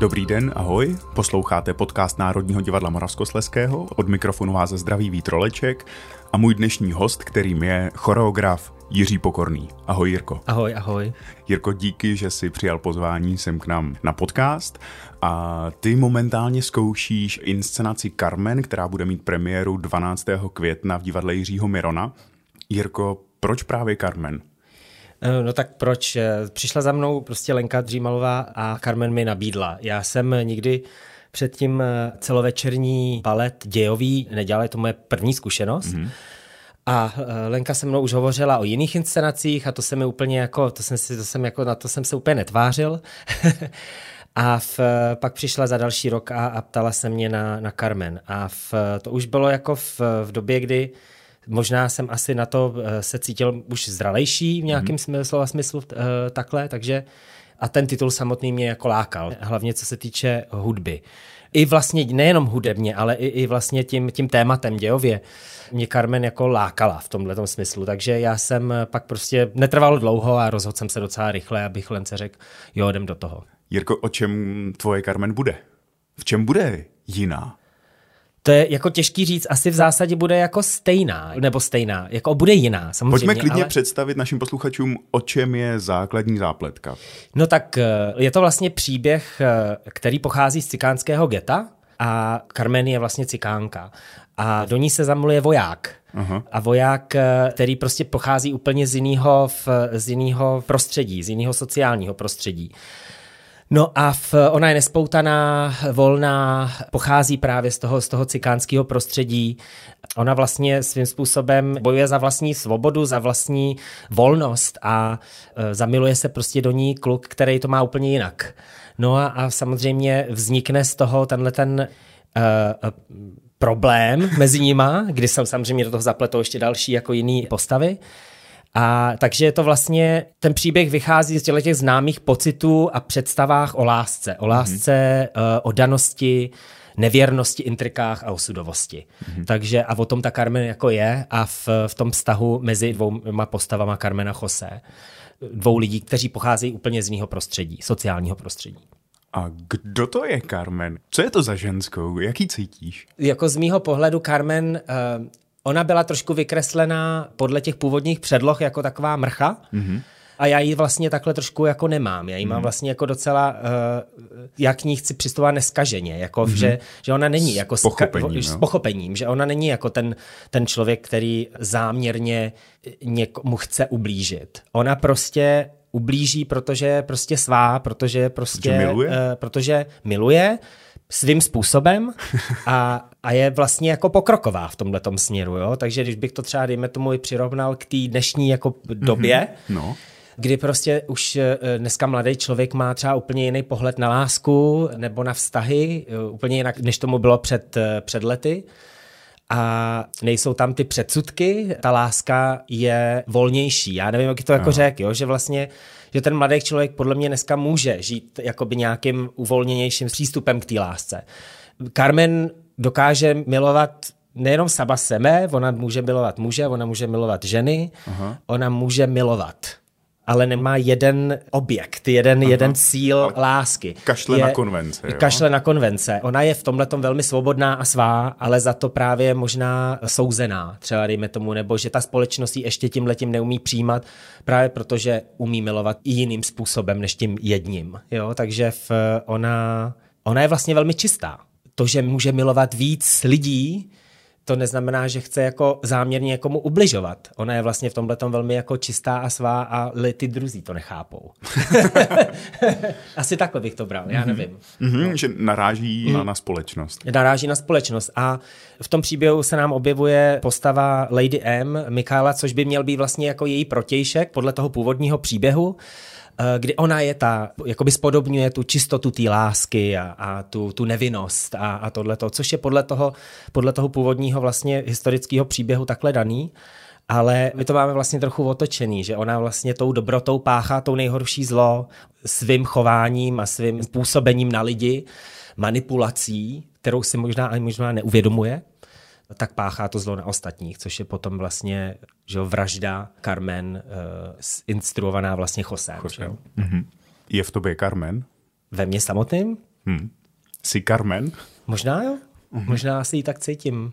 Dobrý den, ahoj. Posloucháte podcast Národního divadla Moravskosleského. Od mikrofonu vás zdraví Vítroleček a můj dnešní host, kterým je choreograf Jiří Pokorný. Ahoj Jirko. Ahoj, ahoj. Jirko, díky, že jsi přijal pozvání sem k nám na podcast. A ty momentálně zkoušíš inscenaci Carmen, která bude mít premiéru 12. května v divadle Jiřího Mirona. Jirko, proč právě Carmen? Eh, no tak proč? Eh, přišla za mnou prostě Lenka Dřímalová a Carmen mi nabídla. Já jsem nikdy předtím eh, celovečerní balet dějový nedělal, je to moje první zkušenost. Mm-hmm. A Lenka se mnou už hovořila o jiných inscenacích a to se mi úplně jako, to jsem si, to jsem jako, na to jsem se úplně netvářil. a v, pak přišla za další rok a, a ptala se mě na, na Carmen. A v, to už bylo jako v, v době, kdy Možná jsem asi na to eh, se cítil už zralejší v nějakém mm. slova smyslu uh, takhle, takže a ten titul samotný mě jako lákal, hlavně co se týče hudby. I vlastně nejenom hudebně, ale i, i vlastně tím, tím tématem dějově mě Carmen jako lákala v tomhle smyslu, takže já jsem pak prostě netrvalo dlouho a rozhodl jsem se docela rychle, abych Lence řekl, jo, jdem do toho. Jirko, o čem tvoje Carmen bude? V čem bude jiná? To je jako těžký říct, asi v zásadě bude jako stejná, nebo stejná, jako bude jiná, samozřejmě. Pojďme klidně ale... představit našim posluchačům, o čem je základní zápletka. No tak eh, je to vlastně příběh, eh, který pochází z cikánského geta a Carmen je vlastně cikánka. A do ní se zamluje voják. Aha. A voják, eh, který prostě pochází úplně z jiného, z jiného prostředí, z jiného sociálního prostředí. No a v, ona je nespoutaná, volná, pochází právě z toho, z toho cikánského prostředí. Ona vlastně svým způsobem bojuje za vlastní svobodu, za vlastní volnost a e, zamiluje se prostě do ní kluk, který to má úplně jinak. No a, a samozřejmě vznikne z toho tenhle ten uh, problém mezi nima, kdy jsou samozřejmě do toho zapletou ještě další jako jiný postavy. A takže je to vlastně, ten příběh vychází z těch známých pocitů a představách o lásce. O lásce, mm-hmm. o danosti, nevěrnosti, intrikách a osudovosti. Mm-hmm. Takže a o tom ta Carmen jako je a v, v tom vztahu mezi dvouma postavama Carmen a Jose, dvou lidí, kteří pocházejí úplně z jiného prostředí, sociálního prostředí. A kdo to je Carmen? Co je to za ženskou? Jaký cítíš? Jako z mýho pohledu Carmen uh, Ona byla trošku vykreslená podle těch původních předloh jako taková mrcha. Mm-hmm. A já ji vlastně takhle trošku jako nemám. Já ji mám mm. vlastně jako docela, uh, jak k ní chci přistupovat neskaženě, jako mm-hmm. že, že ona není jako s pochopením, ska, s pochopením, že ona není jako ten, ten člověk, který záměrně někomu chce ublížit. Ona prostě ublíží, protože je prostě svá, protože prostě, miluje? Uh, protože miluje svým způsobem a, a je vlastně jako pokroková v tomhle směru, jo? takže když bych to třeba, dejme tomu, i přirovnal k té dnešní jako době, mm-hmm. no kdy prostě už eh, dneska mladý člověk má třeba úplně jiný pohled na lásku nebo na vztahy, eh, úplně jinak, než tomu bylo před, eh, před lety. A nejsou tam ty předsudky, ta láska je volnější. Já nevím, jak to jako řekl, jo? že vlastně že ten mladý člověk podle mě dneska může žít jakoby nějakým uvolněnějším přístupem k té lásce. Carmen dokáže milovat nejenom sama sebe, ona může milovat muže, ona může milovat ženy, Aha. ona může milovat ale nemá jeden objekt, jeden, Aha. jeden cíl a lásky. Kašle je, na konvence. Jo? Kašle na konvence. Ona je v tomhle velmi svobodná a svá, ale za to právě možná souzená, třeba dejme tomu, nebo že ta společnost ji ještě tím letím neumí přijímat, právě protože umí milovat i jiným způsobem než tím jedním. Jo? Takže v, ona, ona je vlastně velmi čistá. To, že může milovat víc lidí, to neznamená, že chce jako záměrně někomu ubližovat. Ona je vlastně v tomhle velmi jako čistá a svá a ty druzí to nechápou. Asi takhle bych to bral, já mhm. nevím. Mm-hmm, no. Že naráží mm. na, na společnost. Naráží na společnost a v tom příběhu se nám objevuje postava Lady M, Michaela, což by měl být vlastně jako její protějšek podle toho původního příběhu. Eh, kdy ona je ta, jakoby spodobňuje tu čistotu té lásky a, a tu, tu nevinnost a, a tohleto, což je podle toho, podle toho původního vlastně historického příběhu takhle daný. Ale my to máme vlastně trochu otočený, že ona vlastně tou dobrotou páchá tou nejhorší zlo svým chováním a svým působením na lidi, manipulací, kterou si možná ani možná neuvědomuje tak páchá to zlo na ostatních, což je potom vlastně že vražda Carmen uh, instruovaná vlastně. Josem. Mm-hmm. Je v tobě Carmen? Ve mně samotným? Hmm. Jsi Carmen? Možná jo. Uh-huh. Možná si ji tak cítím.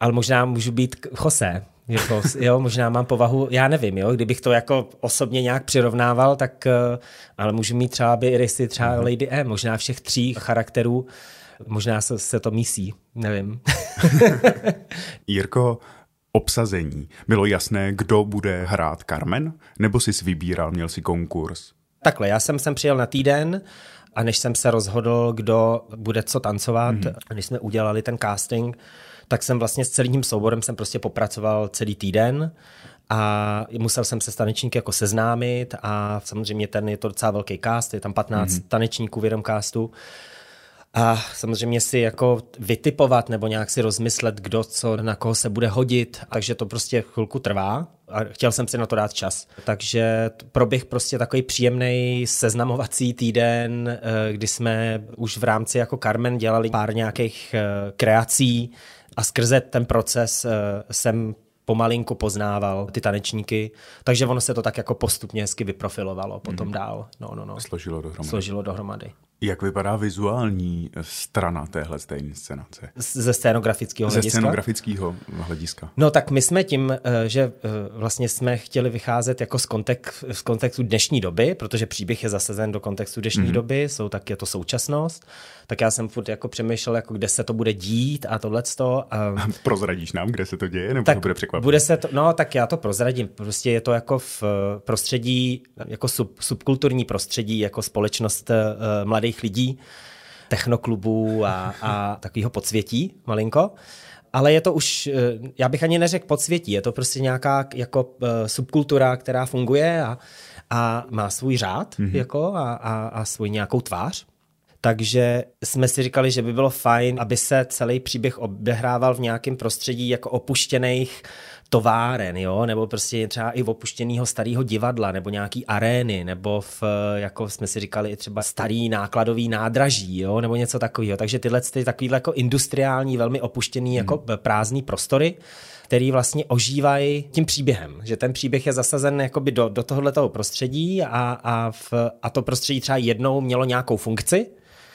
Ale možná můžu být Jose. Jako, jo, možná mám povahu, já nevím, jo, kdybych to jako osobně nějak přirovnával, tak, eh, ale můžu mít třeba by rysy třeba uh-huh. Lady E, možná všech tří charakterů, možná se, se to mísí, nevím. Jirko, obsazení. Bylo jasné, kdo bude hrát Carmen? Nebo jsi vybíral, měl si konkurs? Takhle, já jsem sem přijel na týden a než jsem se rozhodl, kdo bude co tancovat, mm-hmm. než jsme udělali ten casting, tak jsem vlastně s celým souborem jsem prostě popracoval celý týden a musel jsem se s tanečníky jako seznámit a samozřejmě ten je to docela velký cast, je tam 15 mm-hmm. tanečníků v jednom castu a samozřejmě si jako vytipovat nebo nějak si rozmyslet, kdo co na koho se bude hodit, takže to prostě chvilku trvá a chtěl jsem si na to dát čas. Takže proběh prostě takový příjemný seznamovací týden, eh, kdy jsme už v rámci jako Carmen dělali pár nějakých eh, kreací a skrze ten proces eh, jsem pomalinku poznával ty tanečníky, takže ono se to tak jako postupně hezky vyprofilovalo potom mm. dál. No, no, no. Složilo dohromady. Složilo dohromady. Jak vypadá vizuální strana téhle té inscenace? Ze scénografického hlediska? Ze scénografického hlediska. No tak my jsme tím, eh, že eh, vlastně jsme chtěli vycházet jako z, kontek, z kontextu dnešní doby, protože příběh je zasazen do kontextu dnešní mm-hmm. doby, jsou tak je to současnost, tak já jsem furt jako přemýšlel, jako kde se to bude dít a tohleto. A... Prozradíš nám, kde se to děje, nebo tak to bude překvapit? Bude se to, no tak já to prozradím. Prostě je to jako v prostředí, jako sub, subkulturní prostředí, jako společnost uh, mladých lidí, technoklubů a, a takového podsvětí malinko. Ale je to už, eh, já bych ani neřekl podsvětí, je to prostě nějaká jako uh, subkultura, která funguje a, a má svůj řád mm-hmm. jako a, a, a svůj nějakou tvář. Takže jsme si říkali, že by bylo fajn, aby se celý příběh odehrával v nějakém prostředí jako opuštěných továren, jo, nebo prostě třeba i v opuštěného starého divadla, nebo nějaký arény, nebo v, jako jsme si říkali, třeba starý nákladový nádraží, jo, nebo něco takového. Takže tyhle ty takovýhle jako industriální, velmi opuštěný, hmm. jako prázdný prostory, který vlastně ožívají tím příběhem, že ten příběh je zasazen jakoby do, do tohoto prostředí a, a, v, a to prostředí třeba jednou mělo nějakou funkci,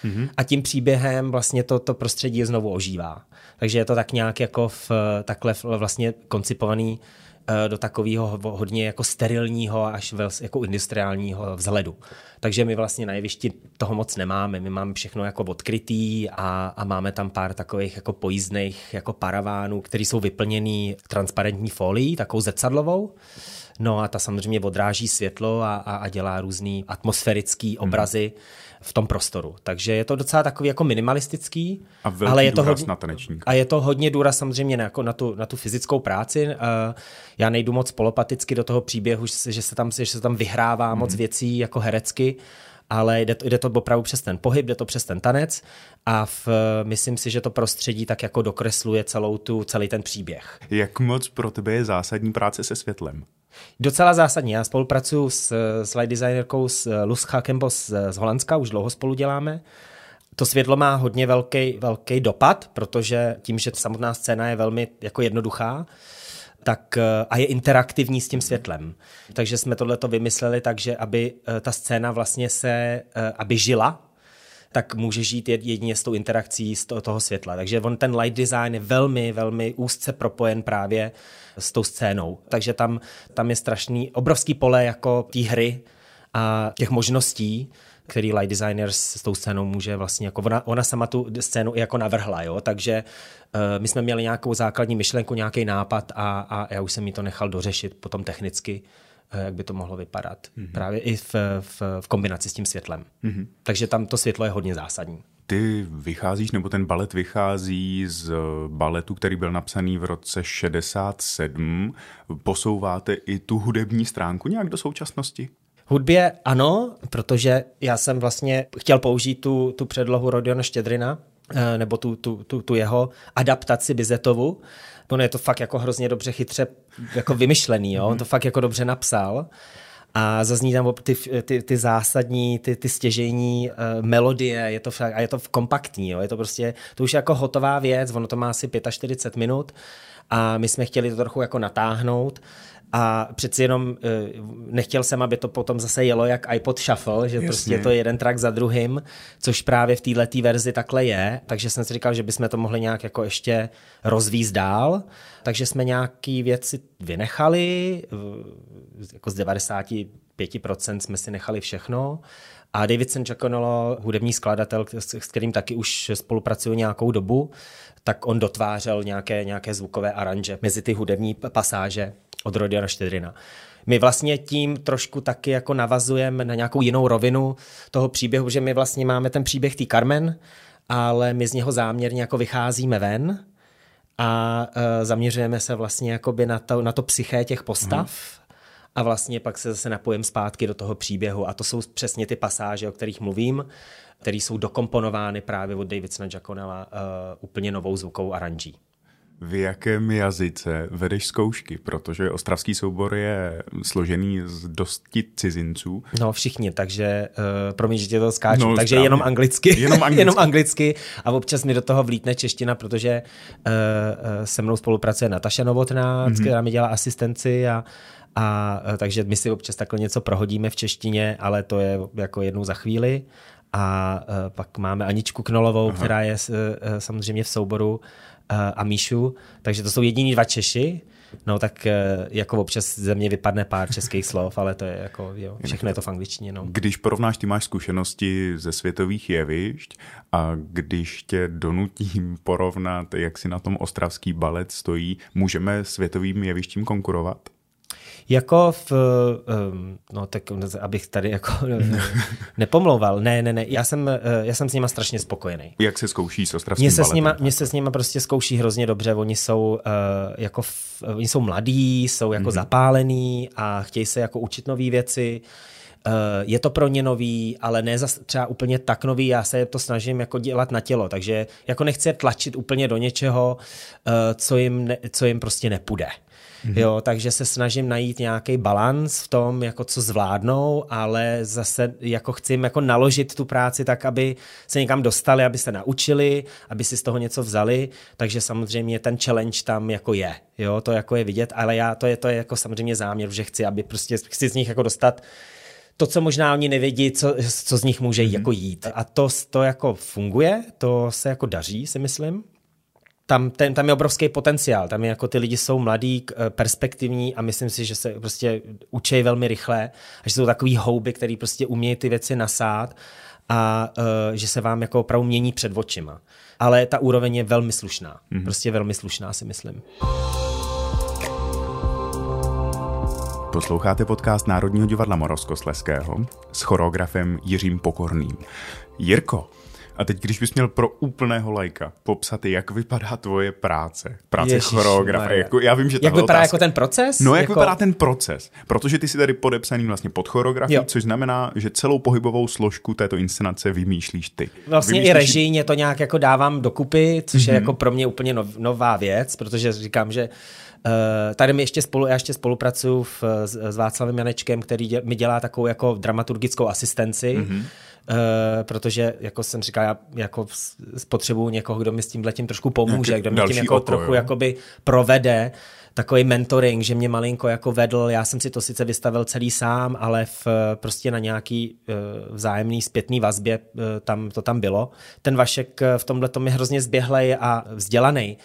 mm-hmm. a tím příběhem vlastně to, to prostředí znovu ožívá. Takže je to tak nějak jako v, takhle vlastně koncipovaný eh, do takového hodně jako sterilního až jako industriálního vzhledu. Takže my vlastně na jevišti toho moc nemáme. My máme všechno jako odkrytý a, a máme tam pár takových jako pojízdných jako paravánů, které jsou vyplněný transparentní folií, takovou zrcadlovou. No a ta samozřejmě odráží světlo a, a, a dělá různý atmosférický mhm. obrazy. Hmm v tom prostoru. Takže je to docela takový jako minimalistický. A ale je to hodně, na tanečníka. A je to hodně důraz samozřejmě na, jako na, tu, na tu fyzickou práci. Uh, já nejdu moc polopaticky do toho příběhu, že se tam, že se tam vyhrává hmm. moc mhm. věcí jako herecky, ale jde to, jde to opravdu přes ten pohyb, jde to přes ten tanec a v, myslím si, že to prostředí tak jako dokresluje celou tu, celý ten příběh. Jak moc pro tebe je zásadní práce se světlem? Docela zásadní. Já spolupracuji s slide designerkou s Luz Hakembo z, z Holandska, už dlouho spolu děláme. To světlo má hodně velký, velký dopad, protože tím, že samotná scéna je velmi jako jednoduchá, tak a je interaktivní s tím světlem. Takže jsme tohleto vymysleli tak, že aby eh, ta scéna vlastně se, eh, aby žila, tak může žít jedině s tou interakcí z toho světla. Takže on ten light design je velmi, velmi úzce propojen právě s tou scénou. Takže tam, tam je strašný, obrovský pole jako té hry a těch možností, který light designer s tou scénou může vlastně, jako ona, ona sama tu scénu i jako navrhla, jo, takže uh, my jsme měli nějakou základní myšlenku, nějaký nápad a, a já už jsem mi to nechal dořešit potom technicky, jak by to mohlo vypadat. Mm-hmm. Právě i v, v, v kombinaci s tím světlem. Mm-hmm. Takže tam to světlo je hodně zásadní ty vycházíš, nebo ten balet vychází z baletu, který byl napsaný v roce 67. Posouváte i tu hudební stránku nějak do současnosti? Hudbě ano, protože já jsem vlastně chtěl použít tu, tu předlohu Rodiona Štědrina, eh, nebo tu, tu, tu, tu jeho adaptaci Bizetovu. Ono je to fakt jako hrozně dobře chytře jako vymyšlený, jo? on to fakt jako dobře napsal a zazní tam ty, ty, ty zásadní, ty, ty stěžení uh, melodie, je to fakt, a je to kompaktní, jo? je to prostě, to už je jako hotová věc, ono to má asi 45 minut a my jsme chtěli to trochu jako natáhnout a přeci jenom eh, nechtěl jsem, aby to potom zase jelo jak iPod Shuffle, že Jasně. prostě to je jeden track za druhým, což právě v této verzi takhle je, takže jsem si říkal, že bychom to mohli nějak jako ještě rozvízt dál, takže jsme nějaký věci vynechali, jako z 95% jsme si nechali všechno a Davidson Giaconello, hudební skladatel, s kterým taky už spolupracuju nějakou dobu, tak on dotvářel nějaké, nějaké zvukové aranže mezi ty hudební pasáže od Rodiana Štědrina. My vlastně tím trošku taky jako navazujeme na nějakou jinou rovinu toho příběhu, že my vlastně máme ten příběh tý Carmen, ale my z něho záměrně jako vycházíme ven a uh, zaměřujeme se vlastně jakoby na to, na to psyché těch postav. Hmm a vlastně pak se zase napojím zpátky do toho příběhu a to jsou přesně ty pasáže, o kterých mluvím, které jsou dokomponovány právě od Davidsona Giaconella uh, úplně novou zvukovou aranží. V jakém jazyce vedeš zkoušky? Protože ostravský soubor je složený z dosti cizinců. No všichni, takže uh, promiň, že tě to skáču, no, takže jenom anglicky. Jenom anglicky. jenom anglicky a občas mi do toho vlítne čeština, protože uh, uh, se mnou spolupracuje Nataša Novotná, mm-hmm. která mi dělá asistenci a a takže my si občas takhle něco prohodíme v češtině, ale to je jako jednou za chvíli. A pak máme Aničku Knolovou, Aha. která je samozřejmě v souboru a Míšu, takže to jsou jediní dva Češi. No tak jako občas ze mě vypadne pár českých slov, ale to je jako, jo, všechno je to v angličtině. No. Když porovnáš, ty máš zkušenosti ze světových jevišť a když tě donutím porovnat, jak si na tom ostravský balet stojí, můžeme světovým jevištím konkurovat? Jako v, um, no tak abych tady jako nepomlouval, ne, ne, ne, já jsem, eh, já jsem s nima strašně spokojený. Jak se zkouší s ostravským mě se s nima, Mně se s nima prostě zkouší hrozně dobře, oni jsou uh, jako, v, oni jsou mladí, jsou jako mm-hmm. zapálení a chtějí se jako učit nové věci. Uh, je to pro ně nový, ale ne zas třeba úplně tak nový, já se to snažím jako dělat na tělo, takže jako nechci tlačit úplně do něčeho, co jim, ne, co jim prostě nepůjde. Mm-hmm. Jo, takže se snažím najít nějaký balans v tom, jako co zvládnou, ale zase jako chci jim jako naložit tu práci tak, aby se někam dostali, aby se naučili, aby si z toho něco vzali, takže samozřejmě ten challenge tam jako je, jo, to jako je vidět, ale já, to je, to je jako samozřejmě záměr, že chci, aby prostě, chci z nich jako dostat to, co možná oni nevědí, co, co z nich může mm-hmm. jako jít. A to, to jako funguje, to se jako daří, si myslím tam, ten, tam je obrovský potenciál, tam je jako ty lidi jsou mladí, eh, perspektivní a myslím si, že se prostě učí velmi rychle a že jsou takový houby, který prostě umějí ty věci nasát a uh, že se vám jako opravdu mění před očima. Ale ta úroveň je velmi slušná, mm-hmm. prostě velmi slušná si myslím. Posloucháte podcast Národního divadla Moravskosleského s choreografem Jiřím Pokorným. Jirko, a teď, když bys měl pro úplného lajka popsat, jak vypadá tvoje práce, práce choreografa, jako, já vím, že Jak vypadá otázka, jako ten proces? No, jak jako... vypadá ten proces? Protože ty jsi tady podepsaný vlastně pod choreografií, což znamená, že celou pohybovou složku této inscenace vymýšlíš ty. Vlastně vymýšlíš... i režijně to nějak jako dávám dokupy, což mm-hmm. je mhm. jako pro mě úplně nov, nová věc, protože říkám, že Uh, tady mi ještě spolu, já ještě spolupracuju v, s, s Václavem Janečkem, který dě, mi dělá takovou jako dramaturgickou asistenci. Mm-hmm Uh, protože, jako jsem říkal, já jako spotřebuju někoho, kdo mi s tím letím trošku pomůže, kdo mi tím jako oko, trochu jo. jakoby provede takový mentoring, že mě malinko jako vedl, já jsem si to sice vystavil celý sám, ale v, prostě na nějaký uh, vzájemný zpětný vazbě uh, tam to tam bylo. Ten Vašek v tomhle tom je hrozně zběhlej a vzdělaný.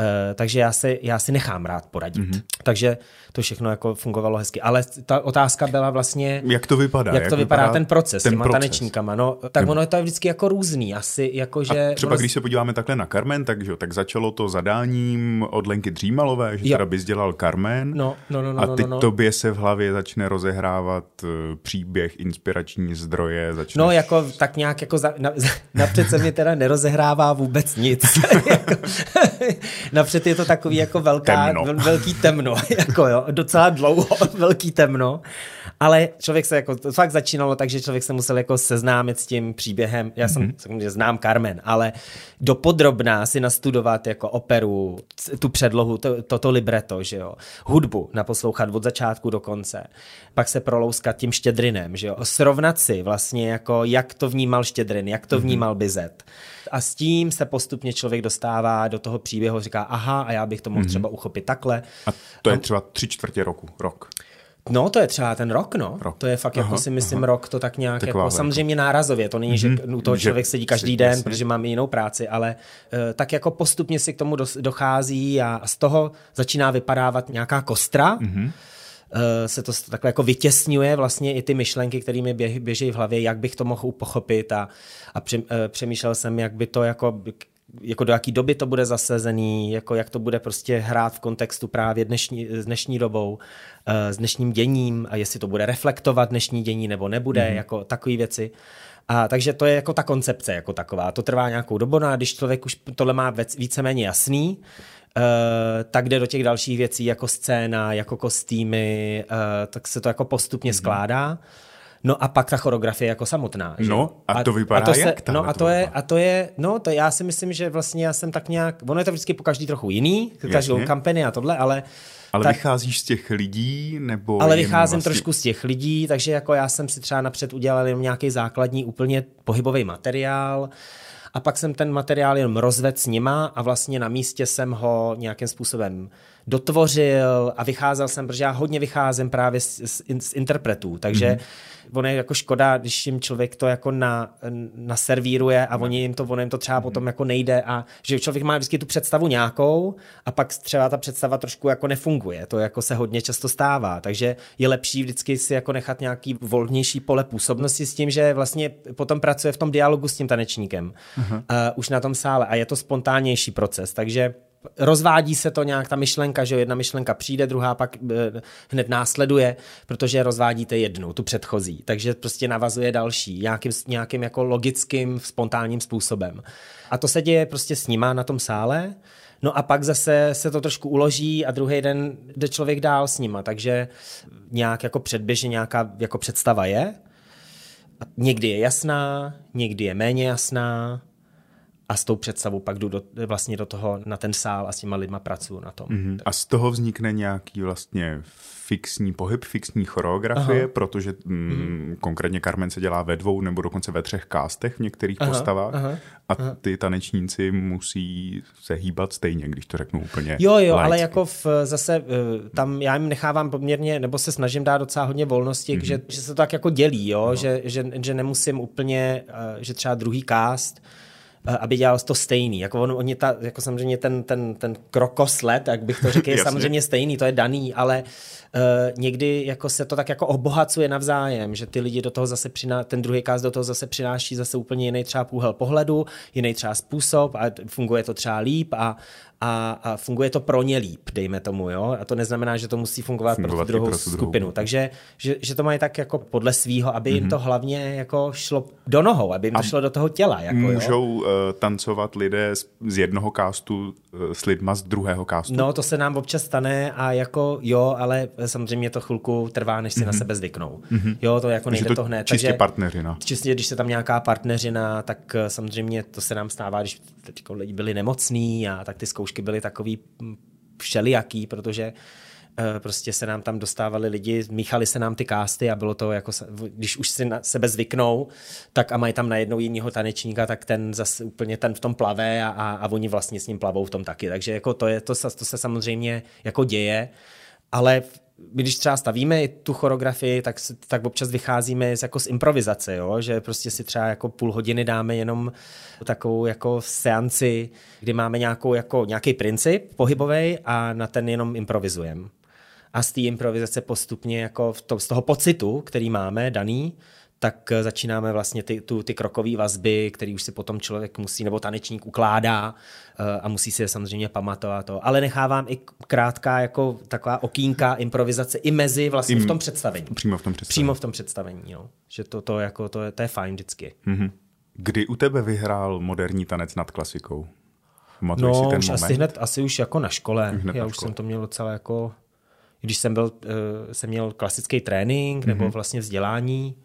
Uh, takže já si, já si nechám rád poradit. Mm-hmm. Takže to všechno jako fungovalo hezky. Ale ta otázka byla vlastně... Jak to vypadá? Jak, jak to vypadá, vypadá ten proces ten těma proces. tanečníkama. No, tak ono je to vždycky jako různý. Asi jako, že... A třeba ono... když se podíváme takhle na Carmen, tak, že, tak začalo to zadáním od Lenky Dřímalové, že jo. teda bys dělal Carmen. No, no, no, no, a teď no, no. tobě se v hlavě začne rozehrávat uh, příběh, inspirační zdroje. Začneš... No, jako tak nějak jako za, na, napřed se mě teda nerozehrává vůbec nic. napřed je to takový jako velká, temno. velký temno. Jako, jo docela dlouho, velký temno, ale člověk se jako, to fakt začínalo tak, že člověk se musel jako seznámit s tím příběhem, já jsem, mm-hmm. znám Carmen, ale dopodrobná si nastudovat jako operu, tu předlohu, to, toto libreto, že jo, hudbu naposlouchat od začátku do konce, pak se prolouskat tím štědrinem, že jo, srovnat si vlastně jako, jak to vnímal štědrin, jak to mhm. vnímal Bizet. A s tím se postupně člověk dostává do toho příběhu, říká, říká, aha, a já bych to mohl mm-hmm. třeba uchopit takhle. A to je třeba tři čtvrtě roku, rok. No, to je třeba ten rok, no. Rok. To je fakt, jako aha, jako si myslím, aha. rok to tak nějak, Taková jako, samozřejmě nárazově, to není, mm-hmm. že u toho člověk sedí každý den, jasně. protože mám jinou práci, ale uh, tak jako postupně si k tomu dochází a, a z toho začíná vypadávat nějaká kostra, mm-hmm se to takhle jako vytěsňuje vlastně i ty myšlenky, které mi běží v hlavě, jak bych to mohl pochopit a, a přemýšlel jsem, jak by to jako jako do jaký doby to bude zasezený, jako jak to bude prostě hrát v kontextu právě dnešní, s dnešní dobou, s dnešním děním a jestli to bude reflektovat dnešní dění nebo nebude, mm-hmm. jako takové věci. A takže to je jako ta koncepce jako taková. To trvá nějakou dobu, no a když člověk už tohle má víceméně jasný, Uh, tak jde do těch dalších věcí jako scéna, jako kostýmy, uh, tak se to jako postupně mm-hmm. skládá. No a pak ta choreografie jako samotná. Že? No a to vypadá a to se, jak? No a to, je, a to je, no to já si myslím, že vlastně já jsem tak nějak, ono je to vždycky po každý trochu jiný, každou kampani a tohle, ale ale tak, vycházíš z těch lidí, nebo... Ale vycházím vlastně... trošku z těch lidí, takže jako já jsem si třeba napřed udělal jenom nějaký základní úplně pohybový materiál, a pak jsem ten materiál jenom rozvedl s nima a vlastně na místě jsem ho nějakým způsobem dotvořil a vycházel jsem, protože já hodně vycházím právě z, z, z interpretů, takže mm-hmm ono je jako škoda, když jim člověk to jako na, naservíruje a oni jim to, ono jim to třeba potom jako nejde a že člověk má vždycky tu představu nějakou a pak třeba ta představa trošku jako nefunguje. To jako se hodně často stává, takže je lepší vždycky si jako nechat nějaký volnější pole působnosti s tím, že vlastně potom pracuje v tom dialogu s tím tanečníkem uh-huh. uh, už na tom sále a je to spontánnější proces, takže rozvádí se to nějak, ta myšlenka, že jedna myšlenka přijde, druhá pak eh, hned následuje, protože rozvádíte jednu, tu předchozí. Takže prostě navazuje další, nějakým, nějakým jako logickým, spontánním způsobem. A to se děje prostě s nima na tom sále, No a pak zase se to trošku uloží a druhý den jde člověk dál s nima, takže nějak jako předběžně nějaká jako představa je. Někdy je jasná, někdy je méně jasná, a s tou představou pak jdu do, vlastně do toho, na ten sál a s těma lidma pracuju na tom. Mm-hmm. A z toho vznikne nějaký vlastně fixní pohyb, fixní choreografie, aha. protože mm, mm. konkrétně Carmen se dělá ve dvou nebo dokonce ve třech kástech v některých aha, postavách aha, a aha. ty tanečníci musí se hýbat stejně, když to řeknu úplně Jo, jo, laicky. ale jako v, zase eh, tam já jim nechávám poměrně, nebo se snažím dát docela hodně volnosti, mm-hmm. že, že se to tak jako dělí, jo, že, že, že nemusím úplně, eh, že třeba druhý kást aby dělal to stejný. Jako on, oni ta, jako samozřejmě ten, ten, ten krokosled, jak bych to řekl, je samozřejmě stejný, to je daný, ale uh, někdy jako se to tak jako obohacuje navzájem, že ty lidi do toho zase přiná, ten druhý káz do toho zase přináší zase úplně jiný třeba úhel pohledu, jiný třeba způsob a funguje to třeba líp a, a, a funguje to pro ně líp, dejme tomu, jo. A to neznamená, že to musí fungovat, fungovat pro tu druhou pro tu skupinu. Druhou. Takže, že, že, to mají tak jako podle svýho, aby mm-hmm. jim to mhm. hlavně jako šlo do nohou, aby jim to šlo do toho těla. Jako, můžou jo? Uh, tancovat lidé z, z jednoho kástu uh, s lidma z druhého kástu? No, to se nám občas stane a jako jo, ale samozřejmě to chvilku trvá, než si mm-hmm. na mhm. sebe zvyknou. Mm-hmm. Jo, to jako nejde to, to hned. Čistě takže, partneřina. Čistě, když se tam nějaká partneřina, tak uh, samozřejmě to se nám stává, když teď lidi byli nemocní a tak ty zkoušky zkoušky byly takový všelijaký, protože eh, prostě se nám tam dostávali lidi, míchali se nám ty kásty a bylo to jako, když už si na sebe zvyknou, tak a mají tam najednou jinýho tanečníka, tak ten zase úplně ten v tom plave a, a, a oni vlastně s ním plavou v tom taky. Takže jako to, je, to, to se samozřejmě jako děje, ale my když třeba stavíme tu choreografii, tak, tak občas vycházíme z, jako z improvizace, jo? že prostě si třeba jako půl hodiny dáme jenom takovou jako seanci, kdy máme nějakou, jako, nějaký princip pohybový a na ten jenom improvizujeme. A z té improvizace postupně jako v to, z toho pocitu, který máme daný, tak eh, začínáme vlastně ty, tu, ty krokové vazby, který už si potom člověk musí, nebo tanečník ukládá eh, a musí si je samozřejmě pamatovat. To. Ale nechávám i krátká jako taková okýnka improvizace i mezi vlastně I v tom představení. Přímo v tom představení. Přímo v tom představení, jo. Že to, to, jako, to, je, to je fajn vždycky. Mm-hmm. Kdy u tebe vyhrál moderní tanec nad klasikou? Matuješ no, si ten už moment? asi hned, asi už jako na škole. Hned Já na už škole. jsem to měl docela jako, když jsem byl, uh, jsem měl klasický trénink mm-hmm. nebo mhm. vlastně vzdělání,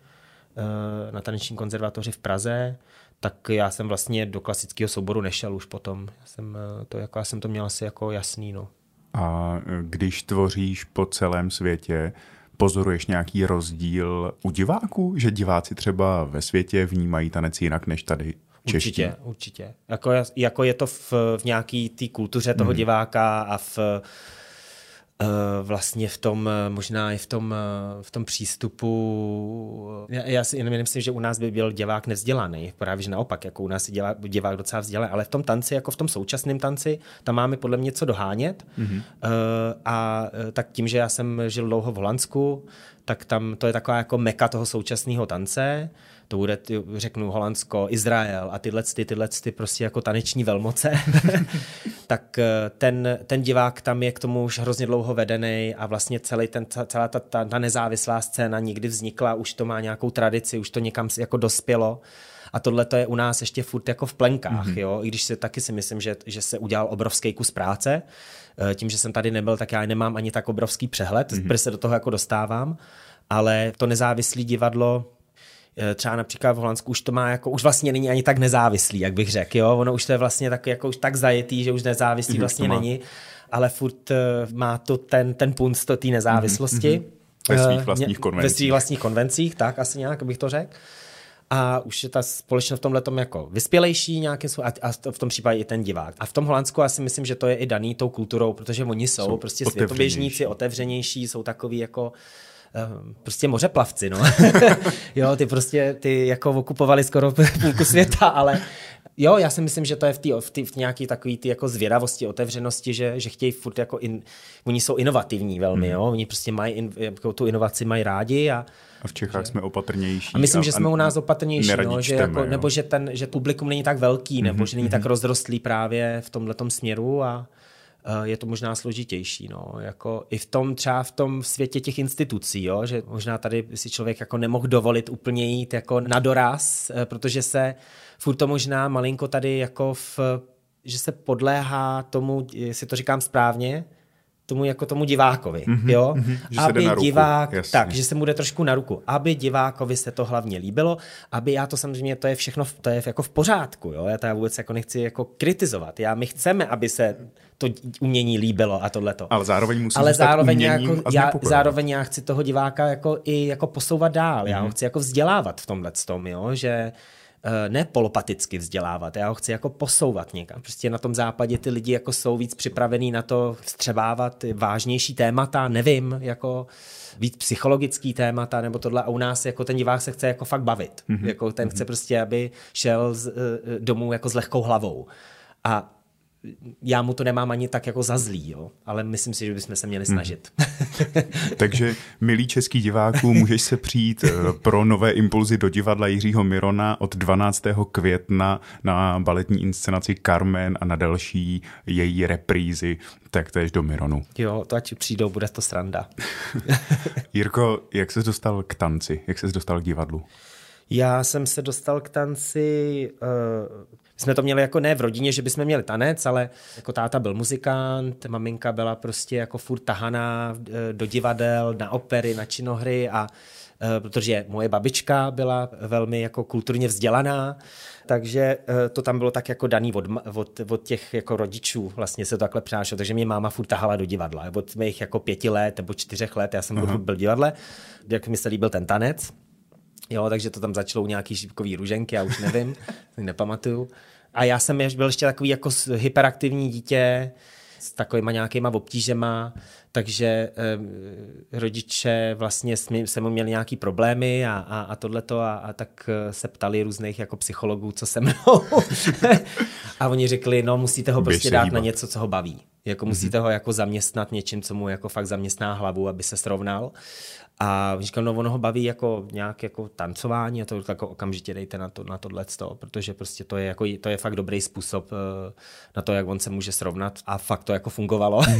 na tanečním konzervatoři v Praze, tak já jsem vlastně do klasického souboru nešel už potom. Já jsem eh, to, jako, já jsem to měl asi jako jasný. No. A eh, když tvoříš po celém světě, pozoruješ nějaký rozdíl u diváků? Že diváci třeba ve světě vnímají tanec jinak než tady? čeští. Určitě, určitě. Jako, jako je to v, v nějaký té kultuře toho hmm. diváka a v Uh, vlastně v tom, možná i v tom, v tom přístupu, já, já si jenom myslím, že u nás by byl divák nevzdělaný, právě že naopak, jako u nás je divák, divák docela vzdělaný, ale v tom tanci, jako v tom současném tanci, tam máme podle mě co dohánět mm-hmm. a tak tím, že já jsem žil dlouho v Holandsku, tak tam to je taková jako meka toho současného tance, to bude, řeknu, Holandsko, Izrael a tyhle, ty, tyhle ty prostě jako taneční velmoce, tak eh, ten, ten divák tam je k tomu už hrozně dlouho vedený a vlastně celý ten, celá ta, ta, ta nezávislá scéna nikdy vznikla, už to má nějakou tradici, už to někam jako dospělo. A tohle to je u nás ještě furt jako v plenkách, mm-hmm. jo? I když se taky si myslím, že, že se udělal obrovský kus práce. Eh, tím, že jsem tady nebyl, tak já nemám ani tak obrovský přehled, mm-hmm. protože se do toho jako dostávám. Ale to nezávislé divadlo, třeba například v Holandsku už to má jako, už vlastně není ani tak nezávislý, jak bych řekl, jo, ono už to je vlastně tak, jako už tak zajetý, že už nezávislý vlastně není, ale furt uh, má to ten, ten punt té nezávislosti. Mm-hmm. Ve svých eh, vlastních konvencích. Ve svých vlastních konvencích, tak asi nějak bych to řekl. A už je ta společnost v tomhle jako vyspělejší nějakým a, a v tom případě i ten divák. A v tom Holandsku asi myslím, že to je i daný tou kulturou, protože oni jsou, jsou prostě světoběžníci, otevřenější, jsou takový jako prostě mořeplavci, no. jo, ty prostě, ty jako okupovali skoro půlku světa, ale jo, já si myslím, že to je v, tý, v, tý, v nějaký takový ty jako zvědavosti, otevřenosti, že, že chtějí furt jako, in, oni jsou inovativní velmi, hmm. jo, oni prostě mají, in, jako tu inovaci mají rádi a a v Čechách že... jsme opatrnější. A myslím, a, že jsme u nás opatrnější, no, že čteme, jako, nebo že ten že publikum není tak velký, nebo mm-hmm, že není mm-hmm. tak rozrostlý právě v tomhle směru a Eh, je to možná složitější. No. Jako I v tom třeba v tom světě těch institucí, jo? že možná tady si člověk jako nemohl dovolit úplně jít jako na doraz, eh, protože se furt to možná malinko tady jako v že se podléhá tomu, jestli to říkám správně, tomu jako tomu divákovi, mm-hmm, jo? Mm-hmm, že aby se divák, ruku, tak, že se mu jde trošku na ruku, aby divákovi se to hlavně líbilo, aby já to samozřejmě, to je všechno, to je jako v pořádku, jo? Já to já vůbec jako nechci jako kritizovat, já, my chceme, aby se to umění líbilo a tohleto. Ale zároveň musí Ale zároveň, jako, já, zároveň já chci toho diváka jako i jako posouvat dál, mm-hmm. já ho mhm. chci jako vzdělávat v tomhle tom, jo? že ne polopaticky vzdělávat, já ho chci jako posouvat někam. Prostě na tom západě ty lidi jako jsou víc připravení na to vstřebávat vážnější témata, nevím, jako víc psychologický témata nebo tohle a u nás jako ten divák se chce jako fakt bavit. Mm-hmm. Jako ten mm-hmm. chce prostě, aby šel z, eh, domů jako s lehkou hlavou. A já mu to nemám ani tak jako za zlý, jo? ale myslím si, že bychom se měli snažit. Hmm. Takže, milý český diváků, můžeš se přijít eh, pro nové impulzy do divadla Jiřího Mirona od 12. května na baletní inscenaci Carmen a na další její reprízy, tak tež do Mironu. Jo, to ať přijdou, bude to sranda. Jirko, jak jsi dostal k tanci? Jak jsi dostal k divadlu? Já jsem se dostal k tanci uh, jsme to měli jako ne v rodině, že bychom měli tanec, ale jako táta byl muzikant, maminka byla prostě jako furt tahaná eh, do divadel, na opery, na činohry a eh, protože moje babička byla velmi jako kulturně vzdělaná, takže to tam bylo tak jako daný od, od, od těch jako rodičů, vlastně se to takhle přinášelo, takže mě máma furt tahala do divadla, od mých jako pěti let nebo čtyřech let, já jsem byl v divadle, jak mi se líbil ten tanec, Jo, takže to tam začalo nějaký šípkový růženky, já už nevím, nepamatuju. A já jsem byl ještě takový jako hyperaktivní dítě s takovýma nějakýma obtížema, takže eh, rodiče vlastně se mu měli nějaký problémy a, a, a tohleto a, a tak eh, se ptali různých jako psychologů, co se mnou. a oni řekli, no musíte ho prostě dát na něco, co ho baví. Jako musíte mm-hmm. ho jako zaměstnat něčím, co mu jako fakt zaměstná hlavu, aby se srovnal. A říkal, no ono ho baví jako nějak jako tancování a to jako okamžitě dejte na, to, na tohle protože prostě to je, jako, to je fakt dobrý způsob uh, na to, jak on se může srovnat a fakt to jako fungovalo.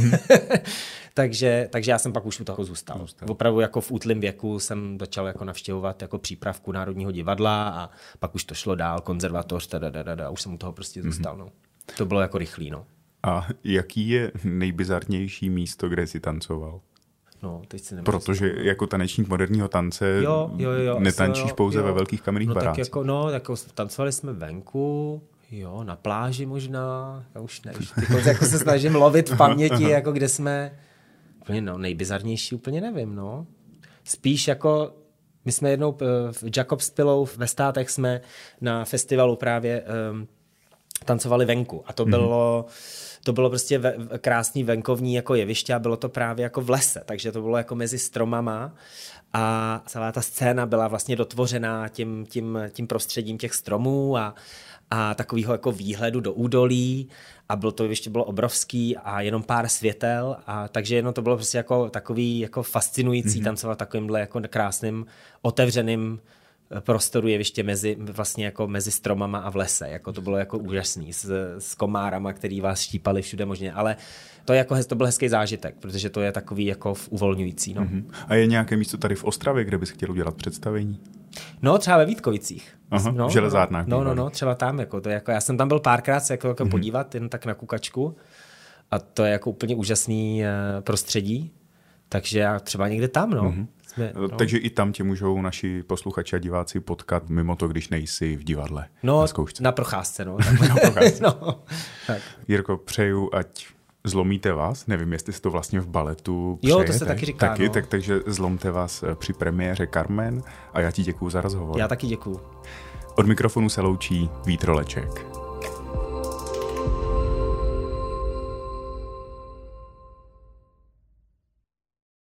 Mm-hmm. Takže, takže já jsem pak už u toho zůstal. zůstal. Opravdu jako v útlém věku jsem začal jako navštěvovat jako přípravku Národního divadla a pak už to šlo dál, konzervatoř, a už jsem u toho prostě mm-hmm. zůstal. No. To bylo jako rychlý, no. A jaký je nejbizarnější místo, kde jsi tancoval? No, teď si Protože jako tanečník moderního tance jo, jo, jo, netančíš jo, pouze jo. ve velkých kamenných no, barácích. Tak jako, no, jako tancovali jsme venku, jo, na pláži možná, já už ne, už jako, jako se snažím lovit v paměti, jako kde jsme, úplně no, nejbizarnější úplně nevím, no. Spíš jako My jsme jednou v Jacobs Pillow ve státech jsme na festivalu právě um, tancovali venku a to mm-hmm. bylo to bylo prostě ve, krásný venkovní jako jeviště a bylo to právě jako v lese, takže to bylo jako mezi stromama a celá ta scéna byla vlastně dotvořená tím, tím, tím prostředím těch stromů a, a takového jako výhledu do údolí a bylo to ještě bylo obrovský a jenom pár světel a takže jenom to bylo prostě jako takový jako fascinující mm-hmm. tancovat takovýmhle jako krásným otevřeným prostoru jeviště mezi, vlastně jako mezi stromama a v lese. Jako to bylo jako úžasný s, s komárama, který vás štípali všude možně, ale to, je jako, to byl hezký zážitek, protože to je takový jako uvolňující. No. Mm-hmm. A je nějaké místo tady v Ostravě, kde bys chtěl udělat představení? No, třeba ve Vítkovicích. Aha, no, v železárnách. No, no, no, třeba tam. Jako, to je jako, já jsem tam byl párkrát se jako, jako mm-hmm. podívat, jen tak na kukačku. A to je jako úplně úžasný uh, prostředí. Takže já třeba někde tam, no. Mm-hmm. Jsme, no. Takže i tam tě můžou naši posluchači a diváci potkat, mimo to, když nejsi v divadle. No, na, zkoušce. na procházce, no. na procházce. no. Tak. Jirko, přeju, ať zlomíte vás. Nevím, jestli se to vlastně v baletu přejete. Jo, to se taky říká. Taky, no. tak, takže zlomte vás eh, při premiéře Carmen a já ti děkuju za rozhovor. Já taky děkuju. Od mikrofonu se loučí Vítroleček.